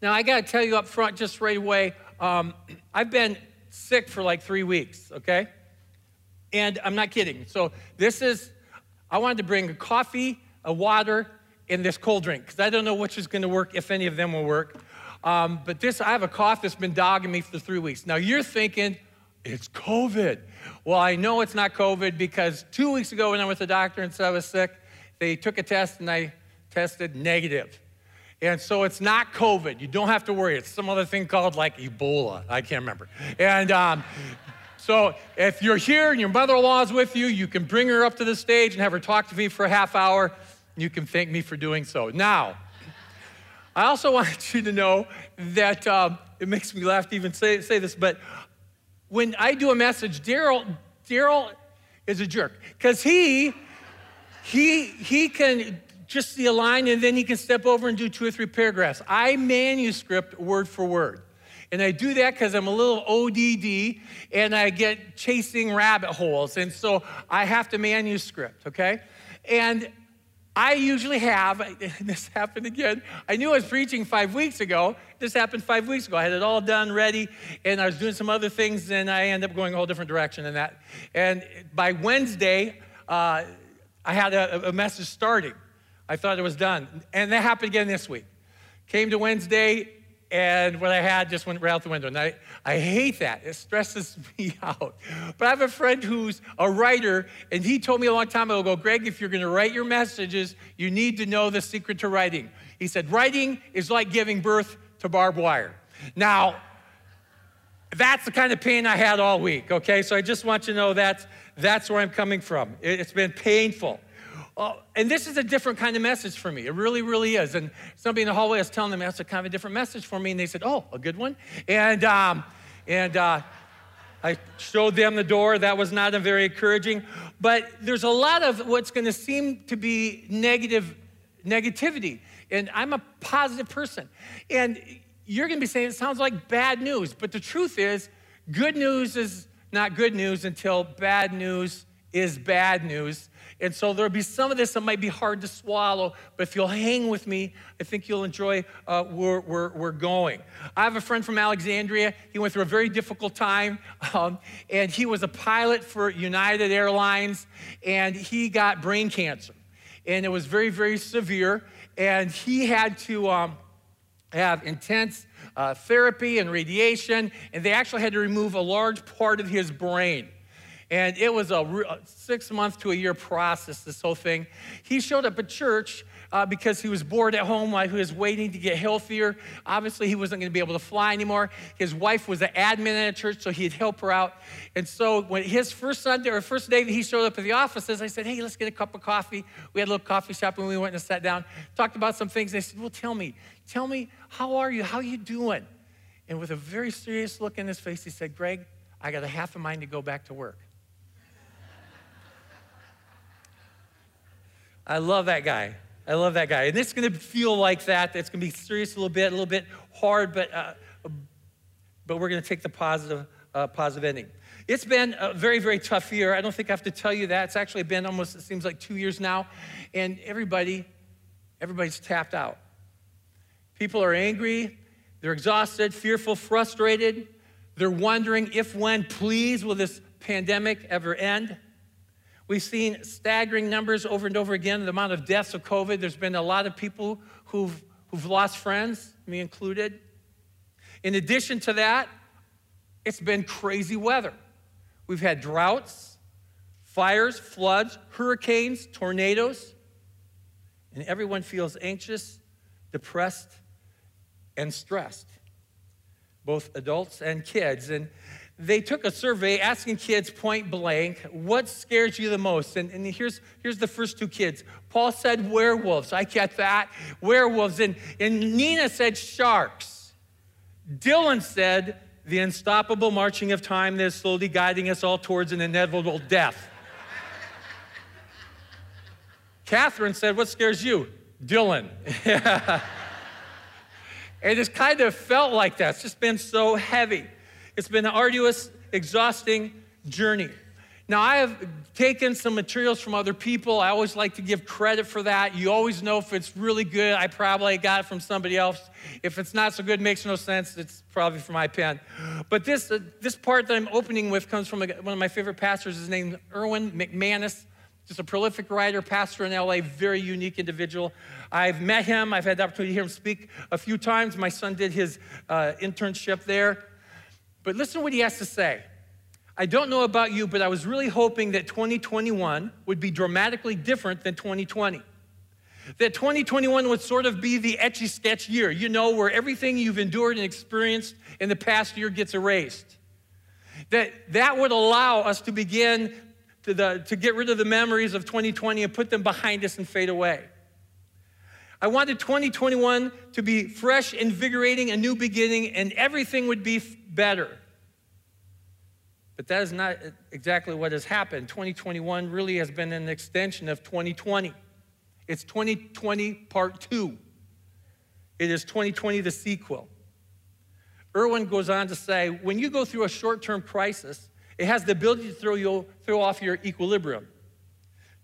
Now, I got to tell you up front just right away, um, I've been sick for like three weeks, okay? And I'm not kidding. So, this is, I wanted to bring a coffee, a water, and this cold drink, because I don't know which is going to work, if any of them will work. Um, but this, I have a cough that's been dogging me for three weeks. Now, you're thinking, it's COVID. Well, I know it's not COVID because two weeks ago when I went to the doctor and said I was sick, they took a test and I tested negative. And so it's not COVID. You don't have to worry. It's some other thing called like Ebola. I can't remember. And um, so if you're here and your mother in law is with you, you can bring her up to the stage and have her talk to me for a half hour. You can thank me for doing so. Now, I also want you to know that um, it makes me laugh to even say, say this, but when I do a message, Daryl, Daryl is a jerk because he, he, he can just see a line and then he can step over and do two or three paragraphs. I manuscript word for word. And I do that because I'm a little ODD and I get chasing rabbit holes. And so I have to manuscript, okay? And I usually have, this happened again. I knew I was preaching five weeks ago. This happened five weeks ago. I had it all done, ready, and I was doing some other things, and I ended up going a whole different direction than that. And by Wednesday, uh, I had a, a message starting. I thought it was done. And that happened again this week. Came to Wednesday, and what I had just went right out the window. And I, I hate that. It stresses me out. But I have a friend who's a writer, and he told me a long time ago, Greg, if you're going to write your messages, you need to know the secret to writing. He said, writing is like giving birth to barbed wire. Now, that's the kind of pain I had all week, okay? So I just want you to know that's, that's where I'm coming from. It's been painful. Uh, and this is a different kind of message for me. It really, really is. And somebody in the hallway was telling them that's a kind of a different message for me. And they said, oh, a good one? And, um, and uh, I showed them the door. That was not very encouraging. But there's a lot of what's going to seem to be negative negativity. And I'm a positive person. And you're going to be saying it sounds like bad news. But the truth is, good news is not good news until bad news is bad news. And so there'll be some of this that might be hard to swallow, but if you'll hang with me, I think you'll enjoy uh, where, where we're going. I have a friend from Alexandria. He went through a very difficult time, um, and he was a pilot for United Airlines, and he got brain cancer. And it was very, very severe, and he had to um, have intense uh, therapy and radiation, and they actually had to remove a large part of his brain. And it was a six month to a year process, this whole thing. He showed up at church uh, because he was bored at home while he was waiting to get healthier. Obviously, he wasn't going to be able to fly anymore. His wife was an admin at a church, so he'd help her out. And so, when his first Sunday or first day that he showed up at the offices, I said, Hey, let's get a cup of coffee. We had a little coffee shop and we went and sat down, talked about some things. They said, Well, tell me, tell me, how are you? How are you doing? And with a very serious look in his face, he said, Greg, I got a half a mind to go back to work. I love that guy. I love that guy. And it's going to feel like that. It's going to be serious a little bit, a little bit hard, but, uh, but we're going to take the positive, uh, positive ending. It's been a very, very tough year. I don't think I have to tell you that. It's actually been almost, it seems like two years now. And everybody, everybody's tapped out. People are angry, they're exhausted, fearful, frustrated. They're wondering if, when, please, will this pandemic ever end? We've seen staggering numbers over and over again, the amount of deaths of COVID. There's been a lot of people who've, who've lost friends, me included. In addition to that, it's been crazy weather. We've had droughts, fires, floods, hurricanes, tornadoes, and everyone feels anxious, depressed, and stressed, both adults and kids. And they took a survey asking kids point blank, what scares you the most? And, and here's, here's the first two kids. Paul said werewolves. I get that. Werewolves. And, and Nina said sharks. Dylan said the unstoppable marching of time that is slowly guiding us all towards an inevitable death. Catherine said, What scares you? Dylan. it just kind of felt like that. It's just been so heavy. It's been an arduous, exhausting journey. Now, I have taken some materials from other people. I always like to give credit for that. You always know if it's really good, I probably got it from somebody else. If it's not so good, makes no sense, it's probably from my pen. But this, uh, this part that I'm opening with comes from a, one of my favorite pastors. His name Erwin McManus. Just a prolific writer, pastor in LA, very unique individual. I've met him. I've had the opportunity to hear him speak a few times. My son did his uh, internship there. But listen to what he has to say. I don't know about you, but I was really hoping that 2021 would be dramatically different than 2020. That 2021 would sort of be the Etch A Sketch year, you know, where everything you've endured and experienced in the past year gets erased. That that would allow us to begin to, the, to get rid of the memories of 2020 and put them behind us and fade away. I wanted 2021 to be fresh, invigorating, a new beginning, and everything would be better. But that is not exactly what has happened. 2021 really has been an extension of 2020. It's 2020 part two. It is 2020 the sequel. Erwin goes on to say when you go through a short term crisis, it has the ability to throw, you, throw off your equilibrium,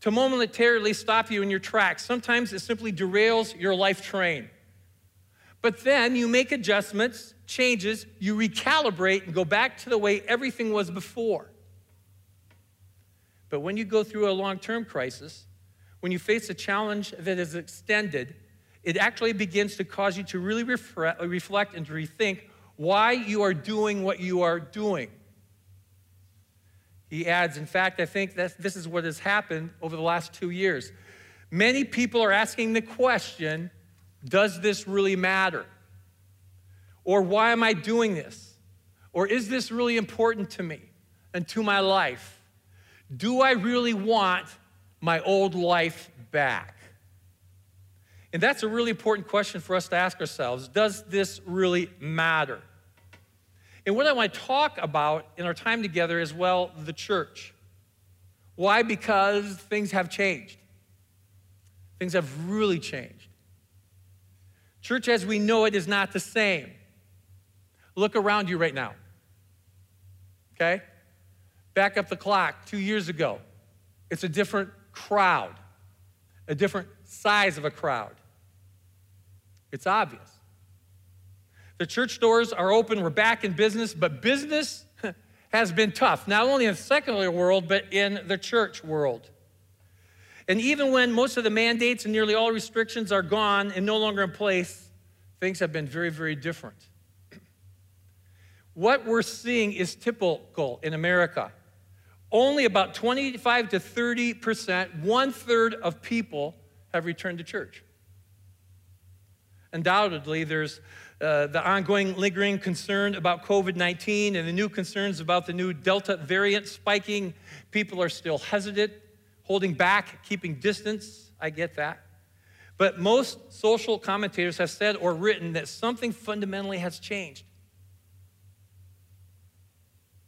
to momentarily stop you in your tracks. Sometimes it simply derails your life train. But then you make adjustments, changes, you recalibrate and go back to the way everything was before. But when you go through a long term crisis, when you face a challenge that is extended, it actually begins to cause you to really reflect and to rethink why you are doing what you are doing. He adds, in fact, I think that this is what has happened over the last two years. Many people are asking the question does this really matter? Or why am I doing this? Or is this really important to me and to my life? Do I really want my old life back? And that's a really important question for us to ask ourselves. Does this really matter? And what I want to talk about in our time together is, well, the church. Why? Because things have changed. Things have really changed. Church as we know it is not the same. Look around you right now. Okay? Back up the clock two years ago. It's a different crowd, a different size of a crowd. It's obvious. The church doors are open, we're back in business, but business has been tough, not only in the secular world, but in the church world. And even when most of the mandates and nearly all restrictions are gone and no longer in place, things have been very, very different. What we're seeing is typical in America. Only about 25 to 30 percent, one third of people have returned to church. Undoubtedly, there's uh, the ongoing lingering concern about COVID 19 and the new concerns about the new Delta variant spiking. People are still hesitant holding back, keeping distance. I get that. But most social commentators have said or written that something fundamentally has changed.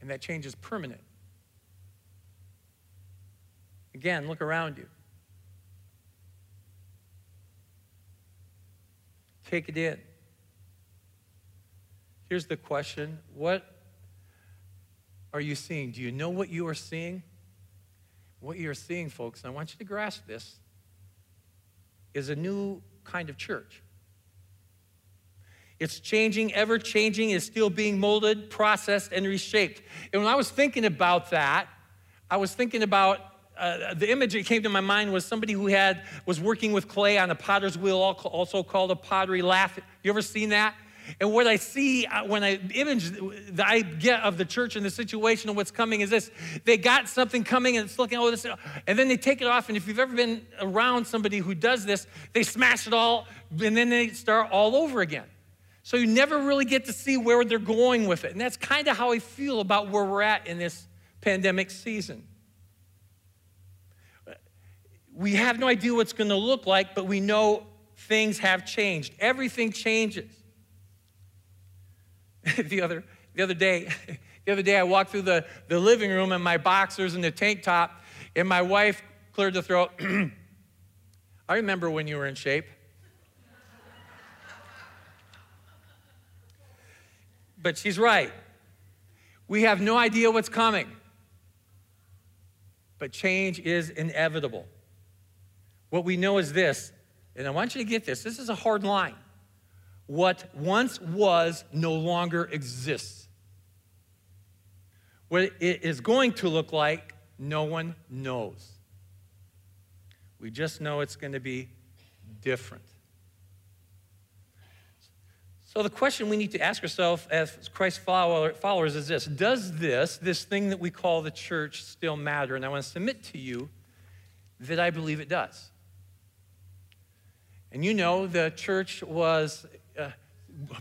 And that change is permanent. Again, look around you. Take it in. Here's the question What are you seeing? Do you know what you are seeing? What you're seeing, folks, and I want you to grasp this, is a new kind of church. It's changing, ever changing, is still being molded, processed, and reshaped. And when I was thinking about that, I was thinking about uh, the image that came to my mind was somebody who had was working with clay on a potter's wheel, also called a pottery lathe. You ever seen that? And what I see uh, when I image that I get of the church and the situation and what's coming is this they got something coming and it's looking, oh, this, and then they take it off. And if you've ever been around somebody who does this, they smash it all and then they start all over again. So you never really get to see where they're going with it. And that's kind of how I feel about where we're at in this pandemic season. We have no idea what's going to look like, but we know things have changed. Everything changes. the other the other day, the other day I walked through the, the living room in my boxers and the tank top, and my wife cleared the throat. I remember when you were in shape. but she's right. We have no idea what's coming. but change is inevitable. What we know is this, and I want you to get this this is a hard line. What once was no longer exists. What it is going to look like, no one knows. We just know it's going to be different. So, the question we need to ask ourselves as Christ followers is this Does this, this thing that we call the church, still matter? And I want to submit to you that I believe it does. And you know, the church was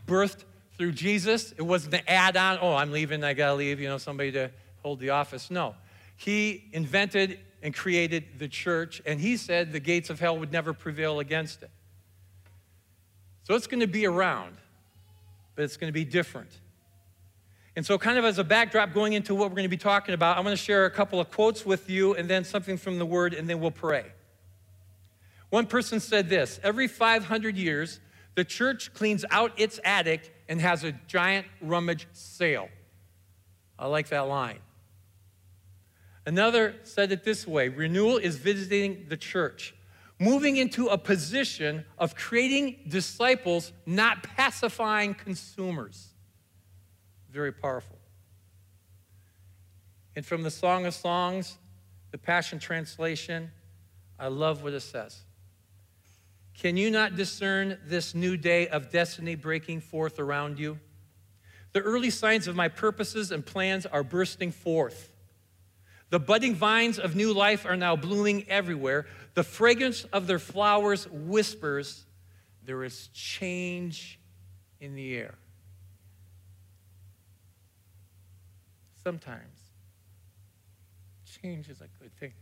birthed through Jesus. It wasn't an add on, oh, I'm leaving, I got to leave, you know, somebody to hold the office. No. He invented and created the church, and he said the gates of hell would never prevail against it. So it's to be around but it's to be different. And so, kind of as a backdrop going into what we're to be talking about, I'm to share a couple of quotes with you and then something from the Word, and then we'll pray. One person said this Every 500 years, the church cleans out its attic and has a giant rummage sale. I like that line. Another said it this way renewal is visiting the church moving into a position of creating disciples, not pacifying consumers. Very powerful. And from the Song of Songs, the Passion Translation, I love what it says. Can you not discern this new day of destiny breaking forth around you? The early signs of my purposes and plans are bursting forth. The budding vines of new life are now blooming everywhere. The fragrance of their flowers whispers, There is change in the air. Sometimes change is a good thing.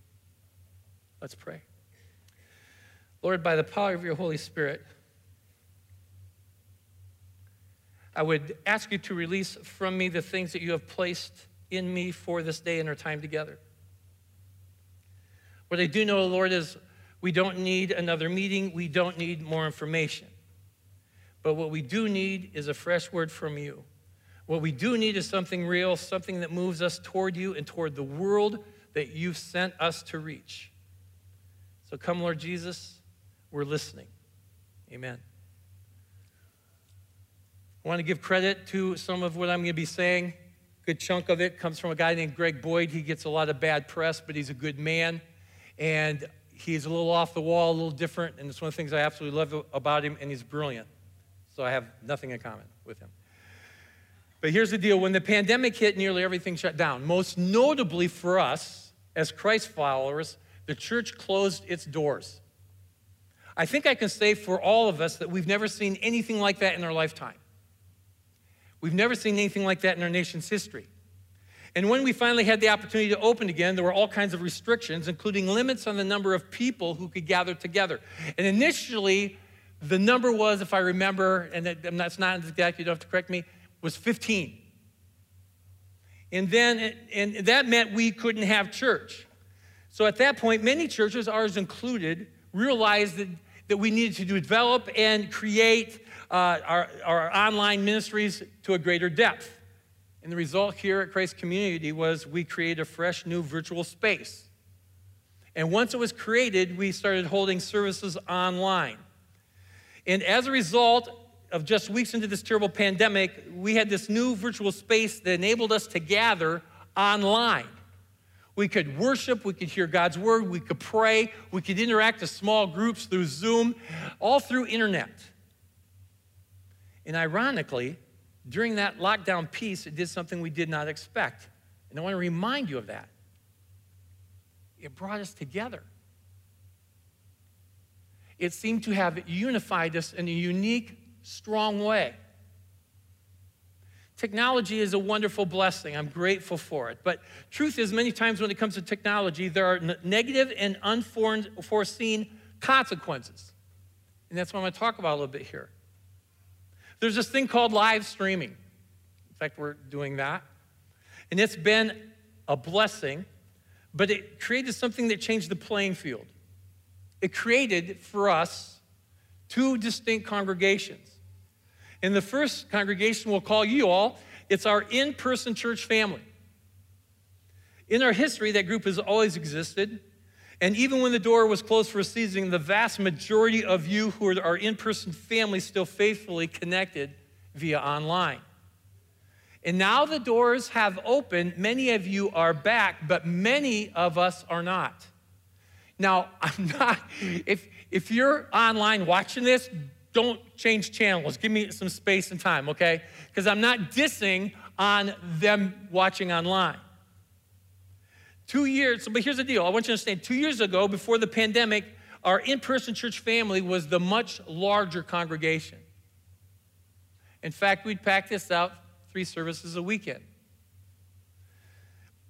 Let's pray. Lord, by the power of your Holy Spirit, I would ask you to release from me the things that you have placed in me for this day and our time together. What I do know, Lord, is we don't need another meeting, we don't need more information. But what we do need is a fresh word from you. What we do need is something real, something that moves us toward you and toward the world that you've sent us to reach. So come, Lord Jesus, we're listening. Amen. I want to give credit to some of what I'm going to be saying. A good chunk of it comes from a guy named Greg Boyd. He gets a lot of bad press, but he's a good man. And he's a little off the wall, a little different, and it's one of the things I absolutely love about him, and he's brilliant. So I have nothing in common with him. But here's the deal when the pandemic hit, nearly everything shut down. Most notably for us, as Christ followers, the church closed its doors. I think I can say for all of us that we've never seen anything like that in our lifetime. We've never seen anything like that in our nation's history. And when we finally had the opportunity to open again, there were all kinds of restrictions, including limits on the number of people who could gather together. And initially, the number was, if I remember, and that's not exact, you don't have to correct me, was 15. And then, and that meant we couldn't have church. So at that point, many churches, ours included, realized that, that we needed to develop and create uh, our, our online ministries to a greater depth. And the result here at Christ Community was we created a fresh new virtual space. And once it was created, we started holding services online. And as a result of just weeks into this terrible pandemic, we had this new virtual space that enabled us to gather online. We could worship, we could hear God's word, we could pray, we could interact as small groups through Zoom, all through internet. And ironically, during that lockdown piece, it did something we did not expect. And I want to remind you of that. It brought us together. It seemed to have unified us in a unique, strong way. Technology is a wonderful blessing. I'm grateful for it. But truth is, many times when it comes to technology, there are negative and unforeseen consequences. And that's what I'm going to talk about a little bit here. There's this thing called live streaming. In fact, we're doing that. And it's been a blessing, but it created something that changed the playing field. It created for us two distinct congregations. In the first congregation, we'll call you all, it's our in person church family. In our history, that group has always existed. And even when the door was closed for a season, the vast majority of you who are our in person family still faithfully connected via online. And now the doors have opened. Many of you are back, but many of us are not. Now, I'm not, if, if you're online watching this, don't change channels. Give me some space and time, okay? Because I'm not dissing on them watching online. Two years, but here's the deal. I want you to understand two years ago, before the pandemic, our in person church family was the much larger congregation. In fact, we'd pack this out three services a weekend.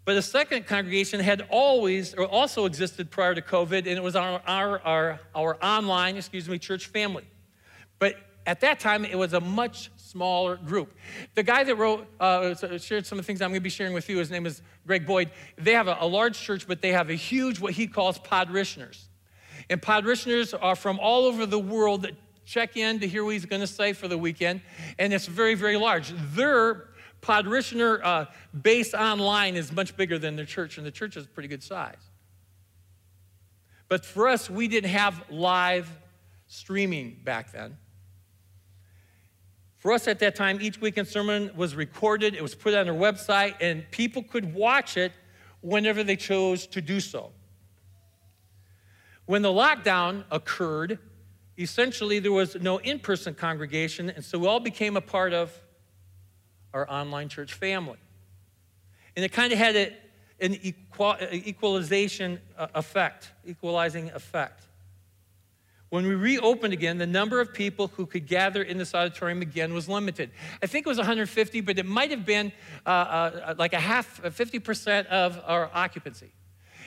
But the second congregation had always, or also existed prior to COVID, and it was our, our, our, our online, excuse me, church family. But at that time, it was a much smaller group. The guy that wrote, uh, shared some of the things I'm going to be sharing with you, his name is Greg Boyd. They have a, a large church, but they have a huge, what he calls podrishioners. And podrishioners are from all over the world that check in to hear what he's going to say for the weekend, and it's very, very large. Their podrishioner uh, base online is much bigger than their church, and the church is pretty good size. But for us, we didn't have live streaming back then. For us at that time, each weekend sermon was recorded, it was put on our website, and people could watch it whenever they chose to do so. When the lockdown occurred, essentially there was no in person congregation, and so we all became a part of our online church family. And it kind of had a, an equal, equalization uh, effect, equalizing effect. When we reopened again, the number of people who could gather in this auditorium again was limited. I think it was 150, but it might have been uh, uh, like a half, 50% of our occupancy.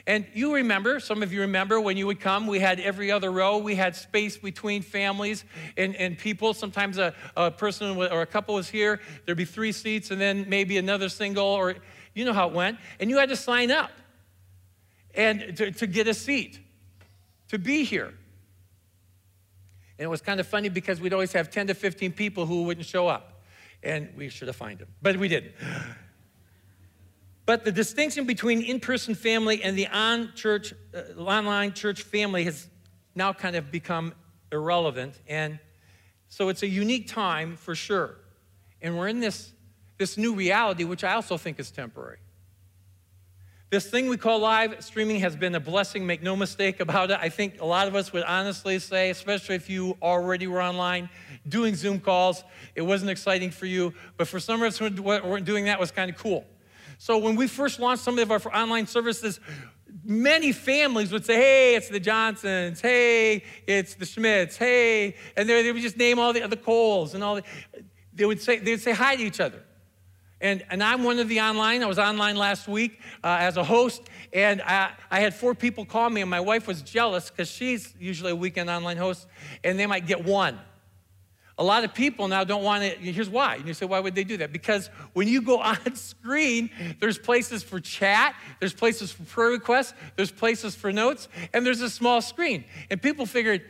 And you remember, some of you remember when you would come, we had every other row, we had space between families and, and people. Sometimes a, a person or a couple was here, there'd be three seats, and then maybe another single, or you know how it went. And you had to sign up and to, to get a seat, to be here. And it was kind of funny because we'd always have 10 to 15 people who wouldn't show up. And we should have found them, but we didn't. But the distinction between in-person family and the on church, uh, online church family has now kind of become irrelevant. And so it's a unique time for sure. And we're in this, this new reality, which I also think is temporary. This thing we call live streaming has been a blessing, make no mistake about it. I think a lot of us would honestly say, especially if you already were online doing Zoom calls, it wasn't exciting for you. But for some of us who weren't doing that was kind of cool. So when we first launched some of our online services, many families would say, hey, it's the Johnsons, hey, it's the Schmidts, hey, and they, would just name all the other Coles and all the, they would say, they would say hi to each other. And, and I'm one of the online. I was online last week uh, as a host, and I, I had four people call me, and my wife was jealous because she's usually a weekend online host, and they might get one. A lot of people now don't want to. Here's why. And you say, why would they do that? Because when you go on screen, there's places for chat, there's places for prayer requests, there's places for notes, and there's a small screen. And people figured,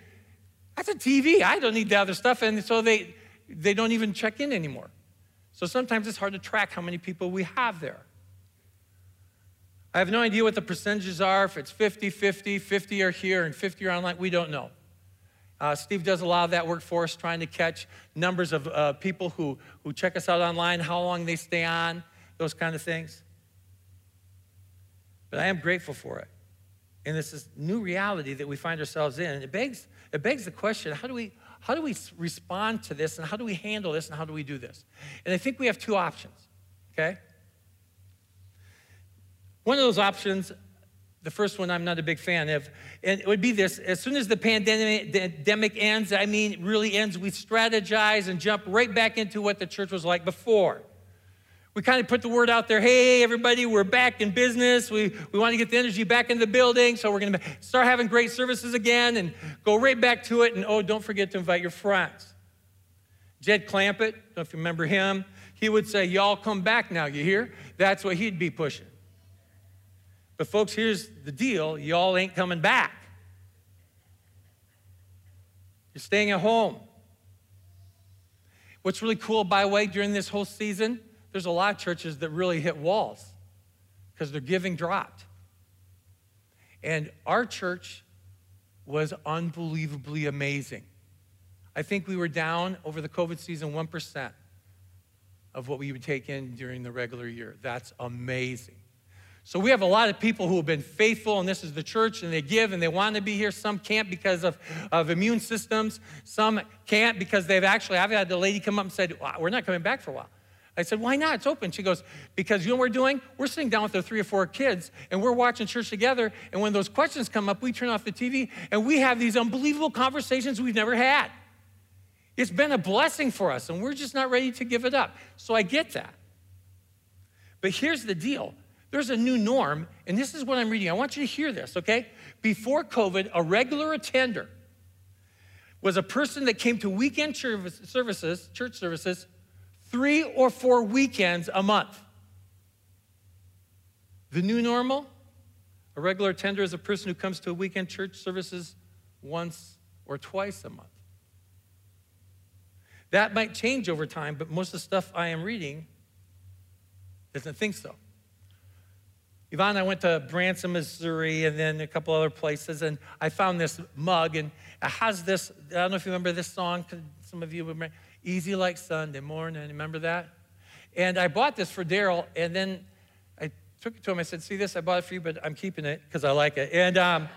that's a TV. I don't need the other stuff. And so they, they don't even check in anymore. So sometimes it's hard to track how many people we have there. I have no idea what the percentages are, if it's 50 50, 50 are here and 50 are online. We don't know. Uh, Steve does a lot of that work for us, trying to catch numbers of uh, people who, who check us out online, how long they stay on, those kind of things. But I am grateful for it. And this is new reality that we find ourselves in. And it begs, it begs the question how do, we, how do we respond to this, and how do we handle this, and how do we do this? And I think we have two options, okay? One of those options the first one I'm not a big fan of. And it would be this as soon as the pandemic ends, I mean, really ends, we strategize and jump right back into what the church was like before. We kind of put the word out there hey, everybody, we're back in business. We, we want to get the energy back in the building, so we're going to start having great services again and go right back to it. And oh, don't forget to invite your friends. Jed Clampett, don't know if you remember him, he would say, Y'all come back now, you hear? That's what he'd be pushing. But, folks, here's the deal y'all ain't coming back. You're staying at home. What's really cool, by the way, during this whole season, there's a lot of churches that really hit walls. because their giving dropped. And our church was unbelievably amazing. I think we were down over the COVID season 1% of what we would take in during the regular year. That's amazing. So we have a lot of people who have been faithful, and this is the church, and they give and they want to be here. Some can't because of, of immune systems. Some can't because they've actually, I've had the lady come up and said, We're not coming back for a while. I said, Why not? It's open. She goes, Because you know what we're doing? We're sitting down with the three or four kids and we're watching church together. And when those questions come up, we turn off the TV and we have these unbelievable conversations we've never had. It's been a blessing for us and we're just not ready to give it up. So I get that. But here's the deal there's a new norm, and this is what I'm reading. I want you to hear this, okay? Before COVID, a regular attender was a person that came to weekend services, church services, three or four weekends a month. The new normal, a regular attender is a person who comes to a weekend church services once or twice a month. That might change over time, but most of the stuff I am reading doesn't think so. Yvonne and I went to Branson, Missouri, and then a couple other places, and I found this mug, and it has this. I don't know if you remember this song. Some of you remember, "Easy Like Sunday Morning." Remember that? And I bought this for Daryl, and then I took it to him. I said, "See this? I bought it for you, but I'm keeping it because I like it." And um,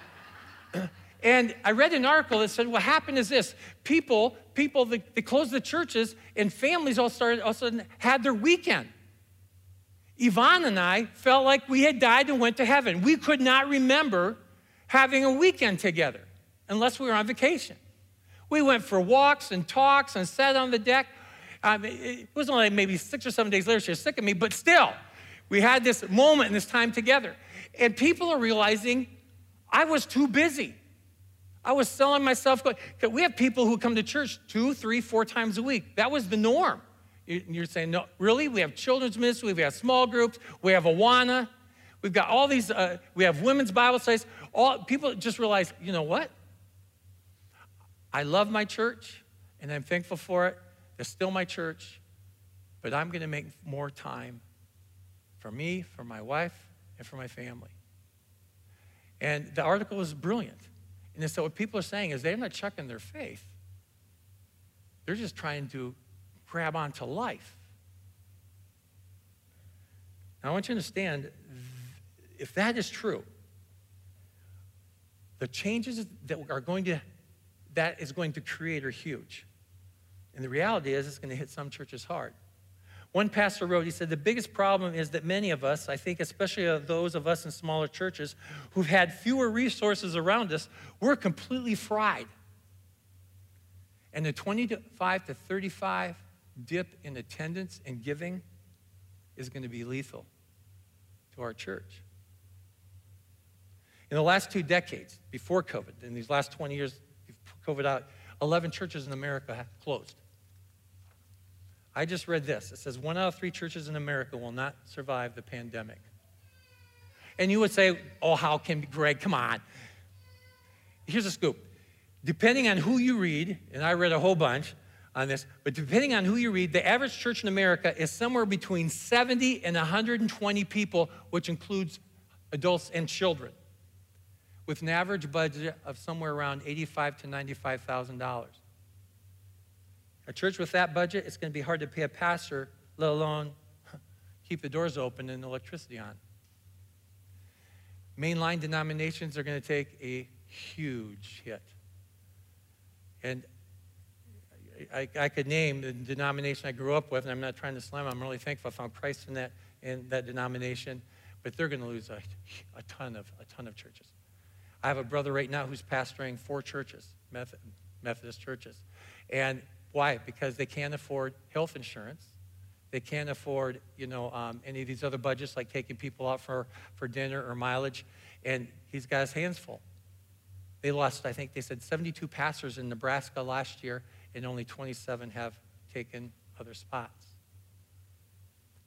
and I read an article that said what happened is this: people, people, they, they closed the churches, and families all started all of a sudden had their weekend. Yvonne and I felt like we had died and went to heaven. We could not remember having a weekend together unless we were on vacation. We went for walks and talks and sat on the deck. Um, it was only maybe six or seven days later, she was sick of me, but still, we had this moment and this time together. And people are realizing I was too busy. I was selling myself. We have people who come to church two, three, four times a week. That was the norm. You're saying, no, really? We have children's ministry, we have small groups, we have Awana, we've got all these, uh, we have women's Bible studies. All people just realize, you know what? I love my church and I'm thankful for it. It's still my church, but I'm going to make more time for me, for my wife, and for my family. And the article is brilliant. And so what people are saying is they're not chucking their faith. They're just trying to grab onto life. Now, I want you to understand if that is true, the changes that are going to that is going to create are huge. And the reality is it's going to hit some churches hard. One pastor wrote, he said, the biggest problem is that many of us, I think especially those of us in smaller churches who've had fewer resources around us, we're completely fried. And the 25 to 35 dip in attendance and giving is going to be lethal to our church. In the last two decades, before COVID, in these last 20 years, COVID out, 11 churches in America closed. I just read this. It says one out of three churches in America will not survive the pandemic. And you would say, oh, how can Greg? Come on. Here's a scoop. Depending on who you read, and I read a whole bunch, on this, but depending on who you read, the average church in America is somewhere between 70 and 120 people, which includes adults and children, with an average budget of somewhere around 85 to 95,000 dollars. A church with that budget, it's going to be hard to pay a pastor, let alone keep the doors open and electricity on. Mainline denominations are going to take a huge hit. And I, I, could name the denomination I grew up with, and I'm not trying to slam. I'm really thankful I found Christ in that in that denomination, but they're going to lose a, a ton of a ton of churches. I have a brother right now who's pastoring four churches, Methodist churches, and why? Because they can't afford health insurance. They can't afford, you know, um, any of these other budgets like taking people out for, for dinner or mileage, and he's got his hands full. They lost, I think they said 72 pastors in Nebraska last year, and only 27 have taken other spots.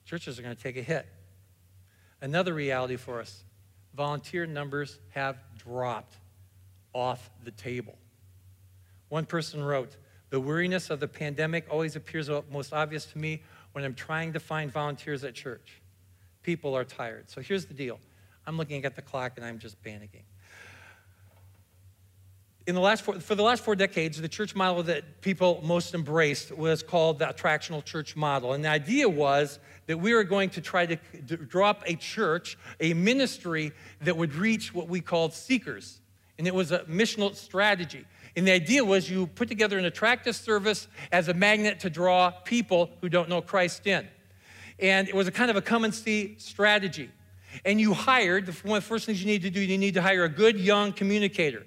Churches are going to take a hit. Another reality for us volunteer numbers have dropped off the table. One person wrote, The weariness of the pandemic always appears most obvious to me when I'm trying to find volunteers at church. people are tired. So here's the deal I'm looking at the clock and I'm just panicking. In the last four, for the last four decades, the church model that people most embraced was called the attractional church model. And the idea was that we were going to try to drop a church, a ministry that would reach what we called seekers. And it was a missional strategy. And the idea was you put together an attractive service as a magnet to draw people who don't know Christ in. And it was a kind of a come and see strategy. And you hired, one of the first things you need to do, you need to hire a good young communicator.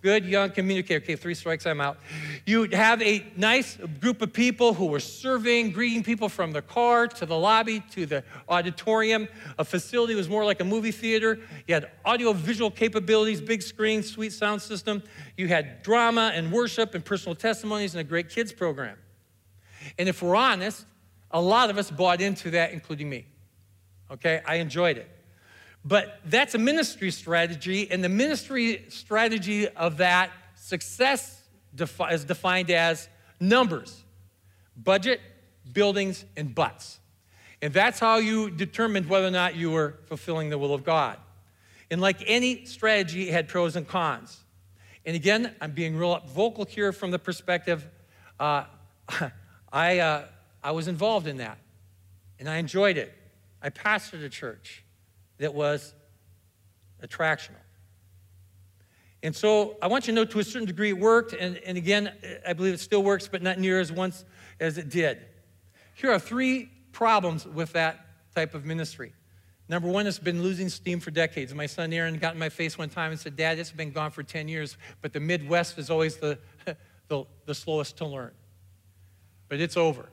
Good young communicator. Okay, three strikes, I'm out. You have a nice group of people who were serving, greeting people from the car to the lobby to the auditorium. A facility was more like a movie theater. You had audio visual capabilities, big screen, sweet sound system. You had drama and worship and personal testimonies and a great kids program. And if we're honest, a lot of us bought into that, including me. Okay, I enjoyed it. But that's a ministry strategy, and the ministry strategy of that success defi- is defined as numbers budget, buildings, and butts. And that's how you determined whether or not you were fulfilling the will of God. And like any strategy, it had pros and cons. And again, I'm being real vocal here from the perspective uh, I, uh, I was involved in that, and I enjoyed it. I pastored a church that was attractional. And so I want you to know to a certain degree it worked, and, and again, I believe it still works, but not near as once as it did. Here are three problems with that type of ministry. Number one, it's been losing steam for decades. My son Aaron got in my face one time and said, Dad, it's been gone for 10 years, but the Midwest is always the, the, the slowest to learn. But it's over.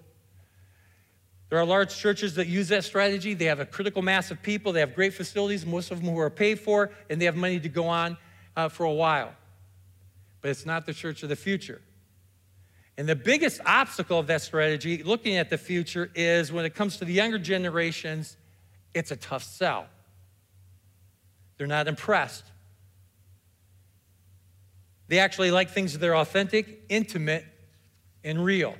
There are large churches that use that strategy. They have a critical mass of people, they have great facilities, most of them who are paid for, and they have money to go on uh, for a while. But it's not the church of the future. And the biggest obstacle of that strategy, looking at the future, is when it comes to the younger generations, it's a tough sell. They're not impressed. They actually like things that are authentic, intimate, and real.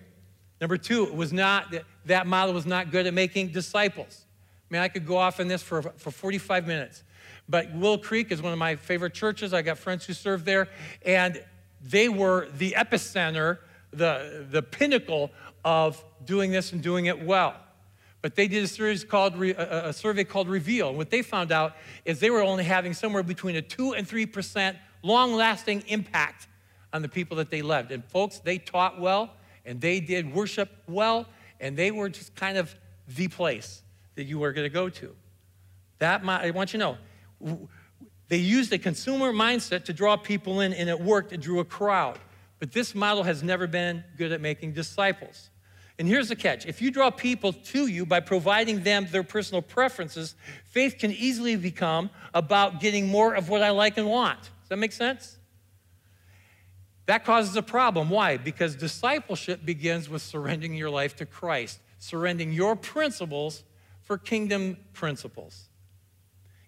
Number two, it was not that model was not good at making disciples. I mean, I could go off on this for, for 45 minutes. But Willow Creek is one of my favorite churches. I got friends who serve there, and they were the epicenter, the, the pinnacle of doing this and doing it well. But they did a series called a survey called Reveal. And what they found out is they were only having somewhere between a two and three percent long-lasting impact on the people that they led. And folks, they taught well, and they did worship well, and they were just kind of the place that you were going to go to. That I want you to know, they used a consumer mindset to draw people in, and it worked. It drew a crowd. But this model has never been good at making disciples. And here's the catch if you draw people to you by providing them their personal preferences, faith can easily become about getting more of what I like and want. Does that make sense? That causes a problem. Why? Because discipleship begins with surrendering your life to Christ, surrendering your principles for kingdom principles.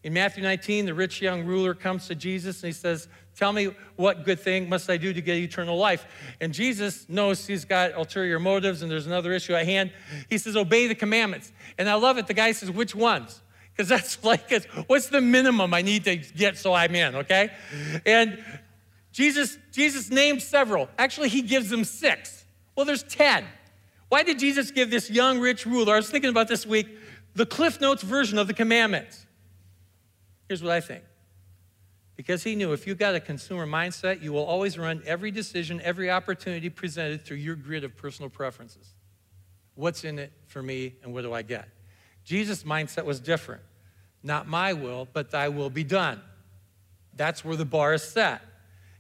In Matthew 19, the rich young ruler comes to Jesus and he says, Tell me what good thing must I do to get eternal life? And Jesus knows he's got ulterior motives and there's another issue at hand. He says, Obey the commandments. And I love it. The guy says, Which ones? Because that's like, what's the minimum I need to get so I'm in, okay? And Jesus, Jesus named several. Actually, he gives them six. Well, there's 10. Why did Jesus give this young rich ruler, I was thinking about this week, the Cliff Notes version of the commandments? Here's what I think. Because he knew if you've got a consumer mindset, you will always run every decision, every opportunity presented through your grid of personal preferences. What's in it for me and what do I get? Jesus' mindset was different. Not my will, but thy will be done. That's where the bar is set.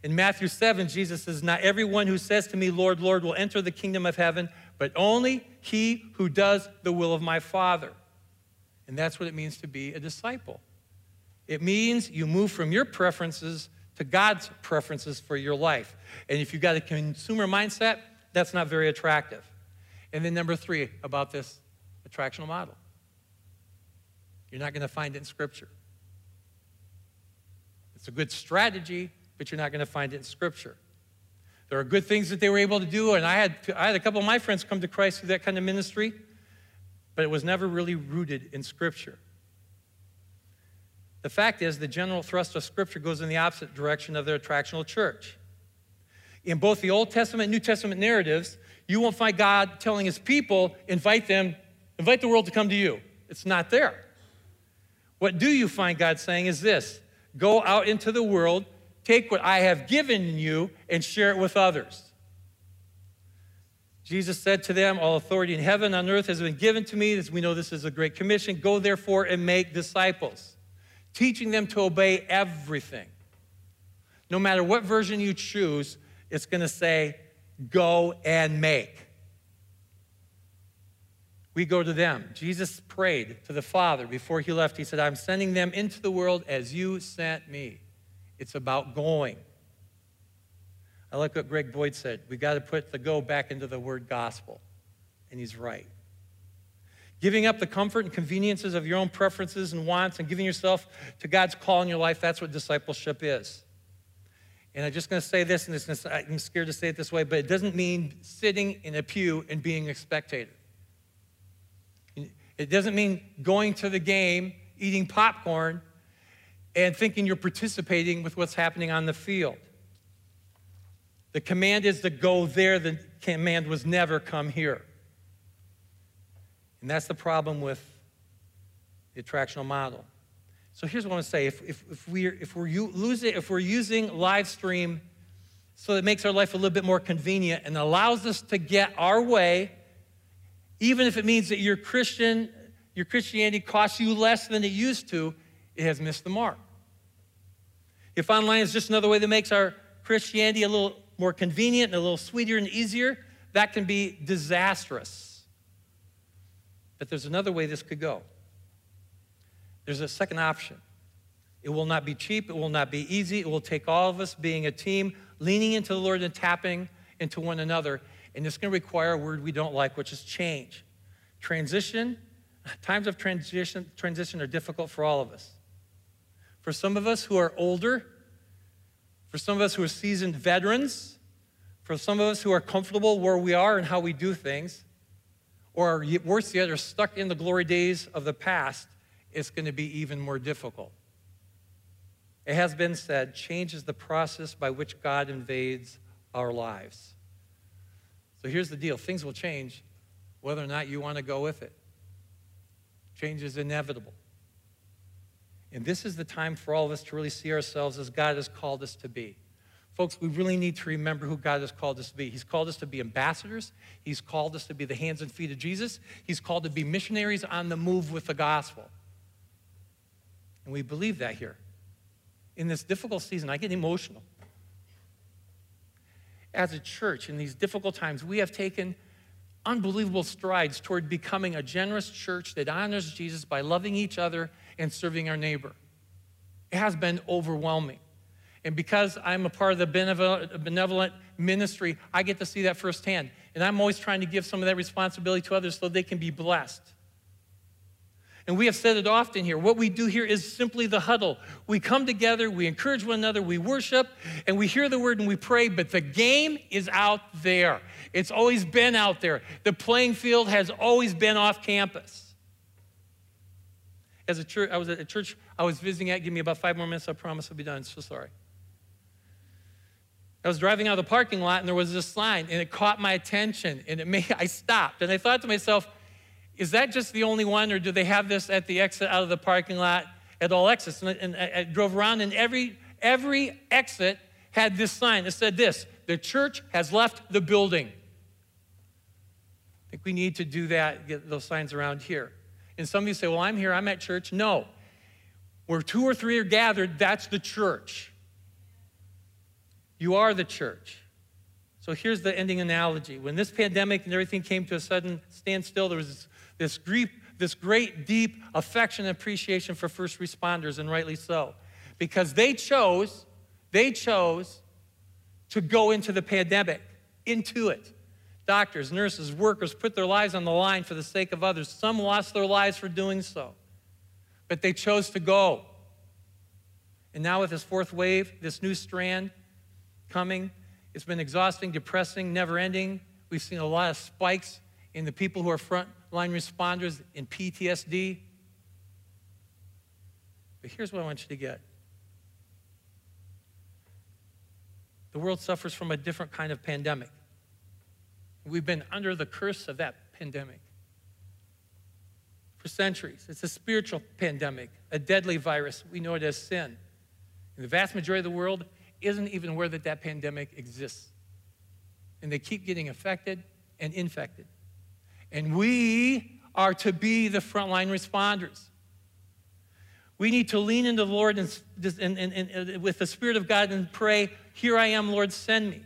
In Matthew 7, Jesus says, Not everyone who says to me, Lord, Lord, will enter the kingdom of heaven, but only he who does the will of my Father. And that's what it means to be a disciple. It means you move from your preferences to God's preferences for your life. And if you've got a consumer mindset, that's not very attractive. And then, number three, about this attractional model you're not going to find it in Scripture. It's a good strategy, but you're not going to find it in Scripture. There are good things that they were able to do, and I had, I had a couple of my friends come to Christ through that kind of ministry, but it was never really rooted in Scripture. The fact is, the general thrust of Scripture goes in the opposite direction of the attractional church. In both the Old Testament and New Testament narratives, you won't find God telling his people, invite them, invite the world to come to you. It's not there. What do you find God saying is this go out into the world, take what I have given you, and share it with others. Jesus said to them, All authority in heaven and on earth has been given to me. As we know, this is a great commission. Go therefore and make disciples, teaching them to obey everything. No matter what version you choose, it's going to say, Go and make. We go to them. Jesus prayed to the Father before he left. He said, I'm sending them into the world as you sent me. It's about going. I like what Greg Boyd said. We've got to put the go back into the word gospel. And he's right. Giving up the comfort and conveniences of your own preferences and wants and giving yourself to God's call in your life, that's what discipleship is. And I'm just going to say this, and I'm scared to say it this way, but it doesn't mean sitting in a pew and being a spectator. It doesn't mean going to the game, eating popcorn, and thinking you're participating with what's happening on the field. The command is to go there. The command was never come here. And that's the problem with the attractional model. So here's what I want to say. If, if, if we're, if, we're losing, if we're using live stream so it makes our life a little bit more convenient and allows us to get our way, even if it means that your Christian, your Christianity costs you less than it used to, it has missed the mark. If online is just another way that makes our Christianity a little more convenient and a little sweeter and easier, that can be disastrous. But there's another way this could go. There's a second option. It will not be cheap, it will not be easy, it will take all of us being a team, leaning into the Lord and tapping into one another. And it's going to require a word we don't like, which is change. Transition, times of transition, transition are difficult for all of us. For some of us who are older, for some of us who are seasoned veterans, for some of us who are comfortable where we are and how we do things, or worse yet, are stuck in the glory days of the past, it's going to be even more difficult. It has been said change is the process by which God invades our lives. So here's the deal things will change whether or not you want to go with it. Change is inevitable. And this is the time for all of us to really see ourselves as God has called us to be. Folks, we really need to remember who God has called us to be. He's called us to be ambassadors. He's called us to be the hands and feet of Jesus. He's called to be missionaries on the move with the gospel. And we believe that here. In this difficult season, I get emotional. As a church, in these difficult times, we have taken unbelievable strides toward becoming a generous church that honors Jesus by loving each other and serving our neighbor. It has been overwhelming. And because I'm a part of the benevolent, ministry, I get to see that firsthand. And I'm always trying to give some of that responsibility to others so they can be blessed. And we have said it often here. What we do here is simply the huddle. We come together, we encourage one another, we worship, and we hear the word and we pray, but the game is out there. It's always been out there. The playing field has always been off campus as a church, I was at a church I was visiting at. Give me about five more minutes. I promise I'll be done. So sorry. I was driving out of the parking lot and there was this sign and it caught my attention and it made I stopped and I thought to myself, is that just the only one or do they have this at the exit out of the parking lot at all exits? And I, and I drove around and every every exit had this sign that said this: the church has left the building. I think we need to do that, get those signs around here. And some of you say, Well, I'm here, I'm at church. No. Where two or three are gathered, that's the church. You are the church. So here's the ending analogy. When this pandemic and everything came to a sudden standstill, there was this, grief, this great, deep affection and appreciation for first responders, and rightly so. Because they chose, they chose to go into the pandemic, into it. Doctors, nurses, workers put their lives on the line for the sake of others. Some lost their lives for doing so, but they chose to go. And now, with this fourth wave, this new strand coming, it's been exhausting, depressing, never ending. We've seen a lot of spikes in the people who are frontline responders in PTSD. But here's what I want you to get the world suffers from a different kind of pandemic. We've been under the curse of that pandemic for centuries. It's a spiritual pandemic, a deadly virus. We know it as sin. And the vast majority of the world isn't even aware that that pandemic exists. And they keep getting affected and infected. And we are to be the frontline responders. We need to lean into the Lord and, and, and, and, uh, with the Spirit of God and pray, Here I am, Lord, send me.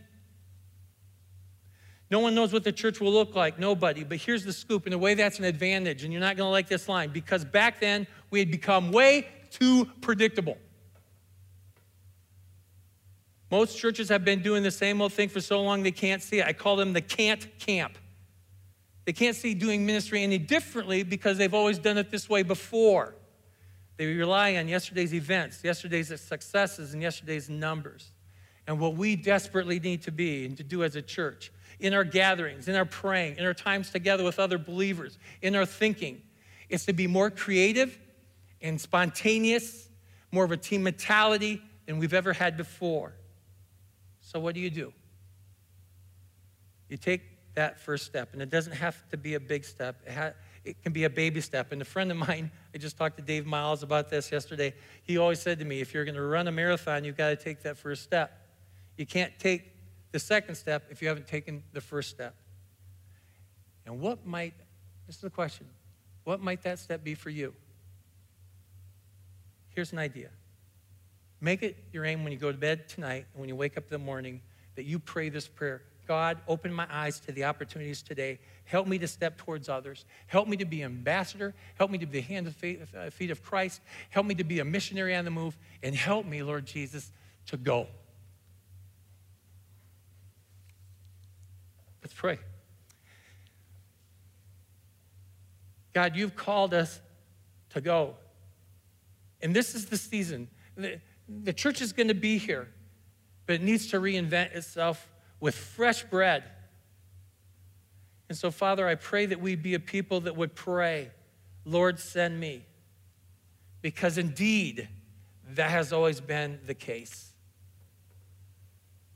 No one knows what the church will look like, nobody. But here's the scoop. In a way, that's an advantage, and you're not going to like this line because back then we had become way too predictable. Most churches have been doing the same old thing for so long they can't see it. I call them the can't camp. They can't see doing ministry any differently because they've always done it this way before. They rely on yesterday's events, yesterday's successes, and yesterday's numbers. And what we desperately need to be and to do as a church in our gatherings, in our praying, in our times together with other believers, in our thinking, is to be more creative and spontaneous, more of a team mentality than we've ever had before. So, what do you do? You take that first step, and it doesn't have to be a big step. It, ha- it can be a baby step. And a friend of mine, I just talked to Dave Miles about this yesterday. He always said to me, if you're going to run a marathon, you've got to take that first step. You can't take the second step if you haven't taken the first step. And what might, this is the question, what might that step be for you? Here's an idea Make it your aim when you go to bed tonight and when you wake up in the morning that you pray this prayer God, open my eyes to the opportunities today. Help me to step towards others. Help me to be ambassador. Help me to be the hand and uh, feet of Christ. Help me to be a missionary on the move. And help me, Lord Jesus, to go. Let's pray. God, you've called us to go. And this is the season the church is going to be here, but it needs to reinvent itself with fresh bread. And so, Father, I pray that we be a people that would pray, Lord, send me. Because indeed, that has always been the case.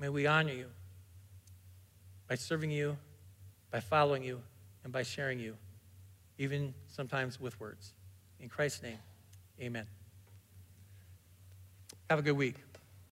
May we honor you by serving you, by following you, and by sharing you, even sometimes with words. In Christ's name, amen. Have a good week.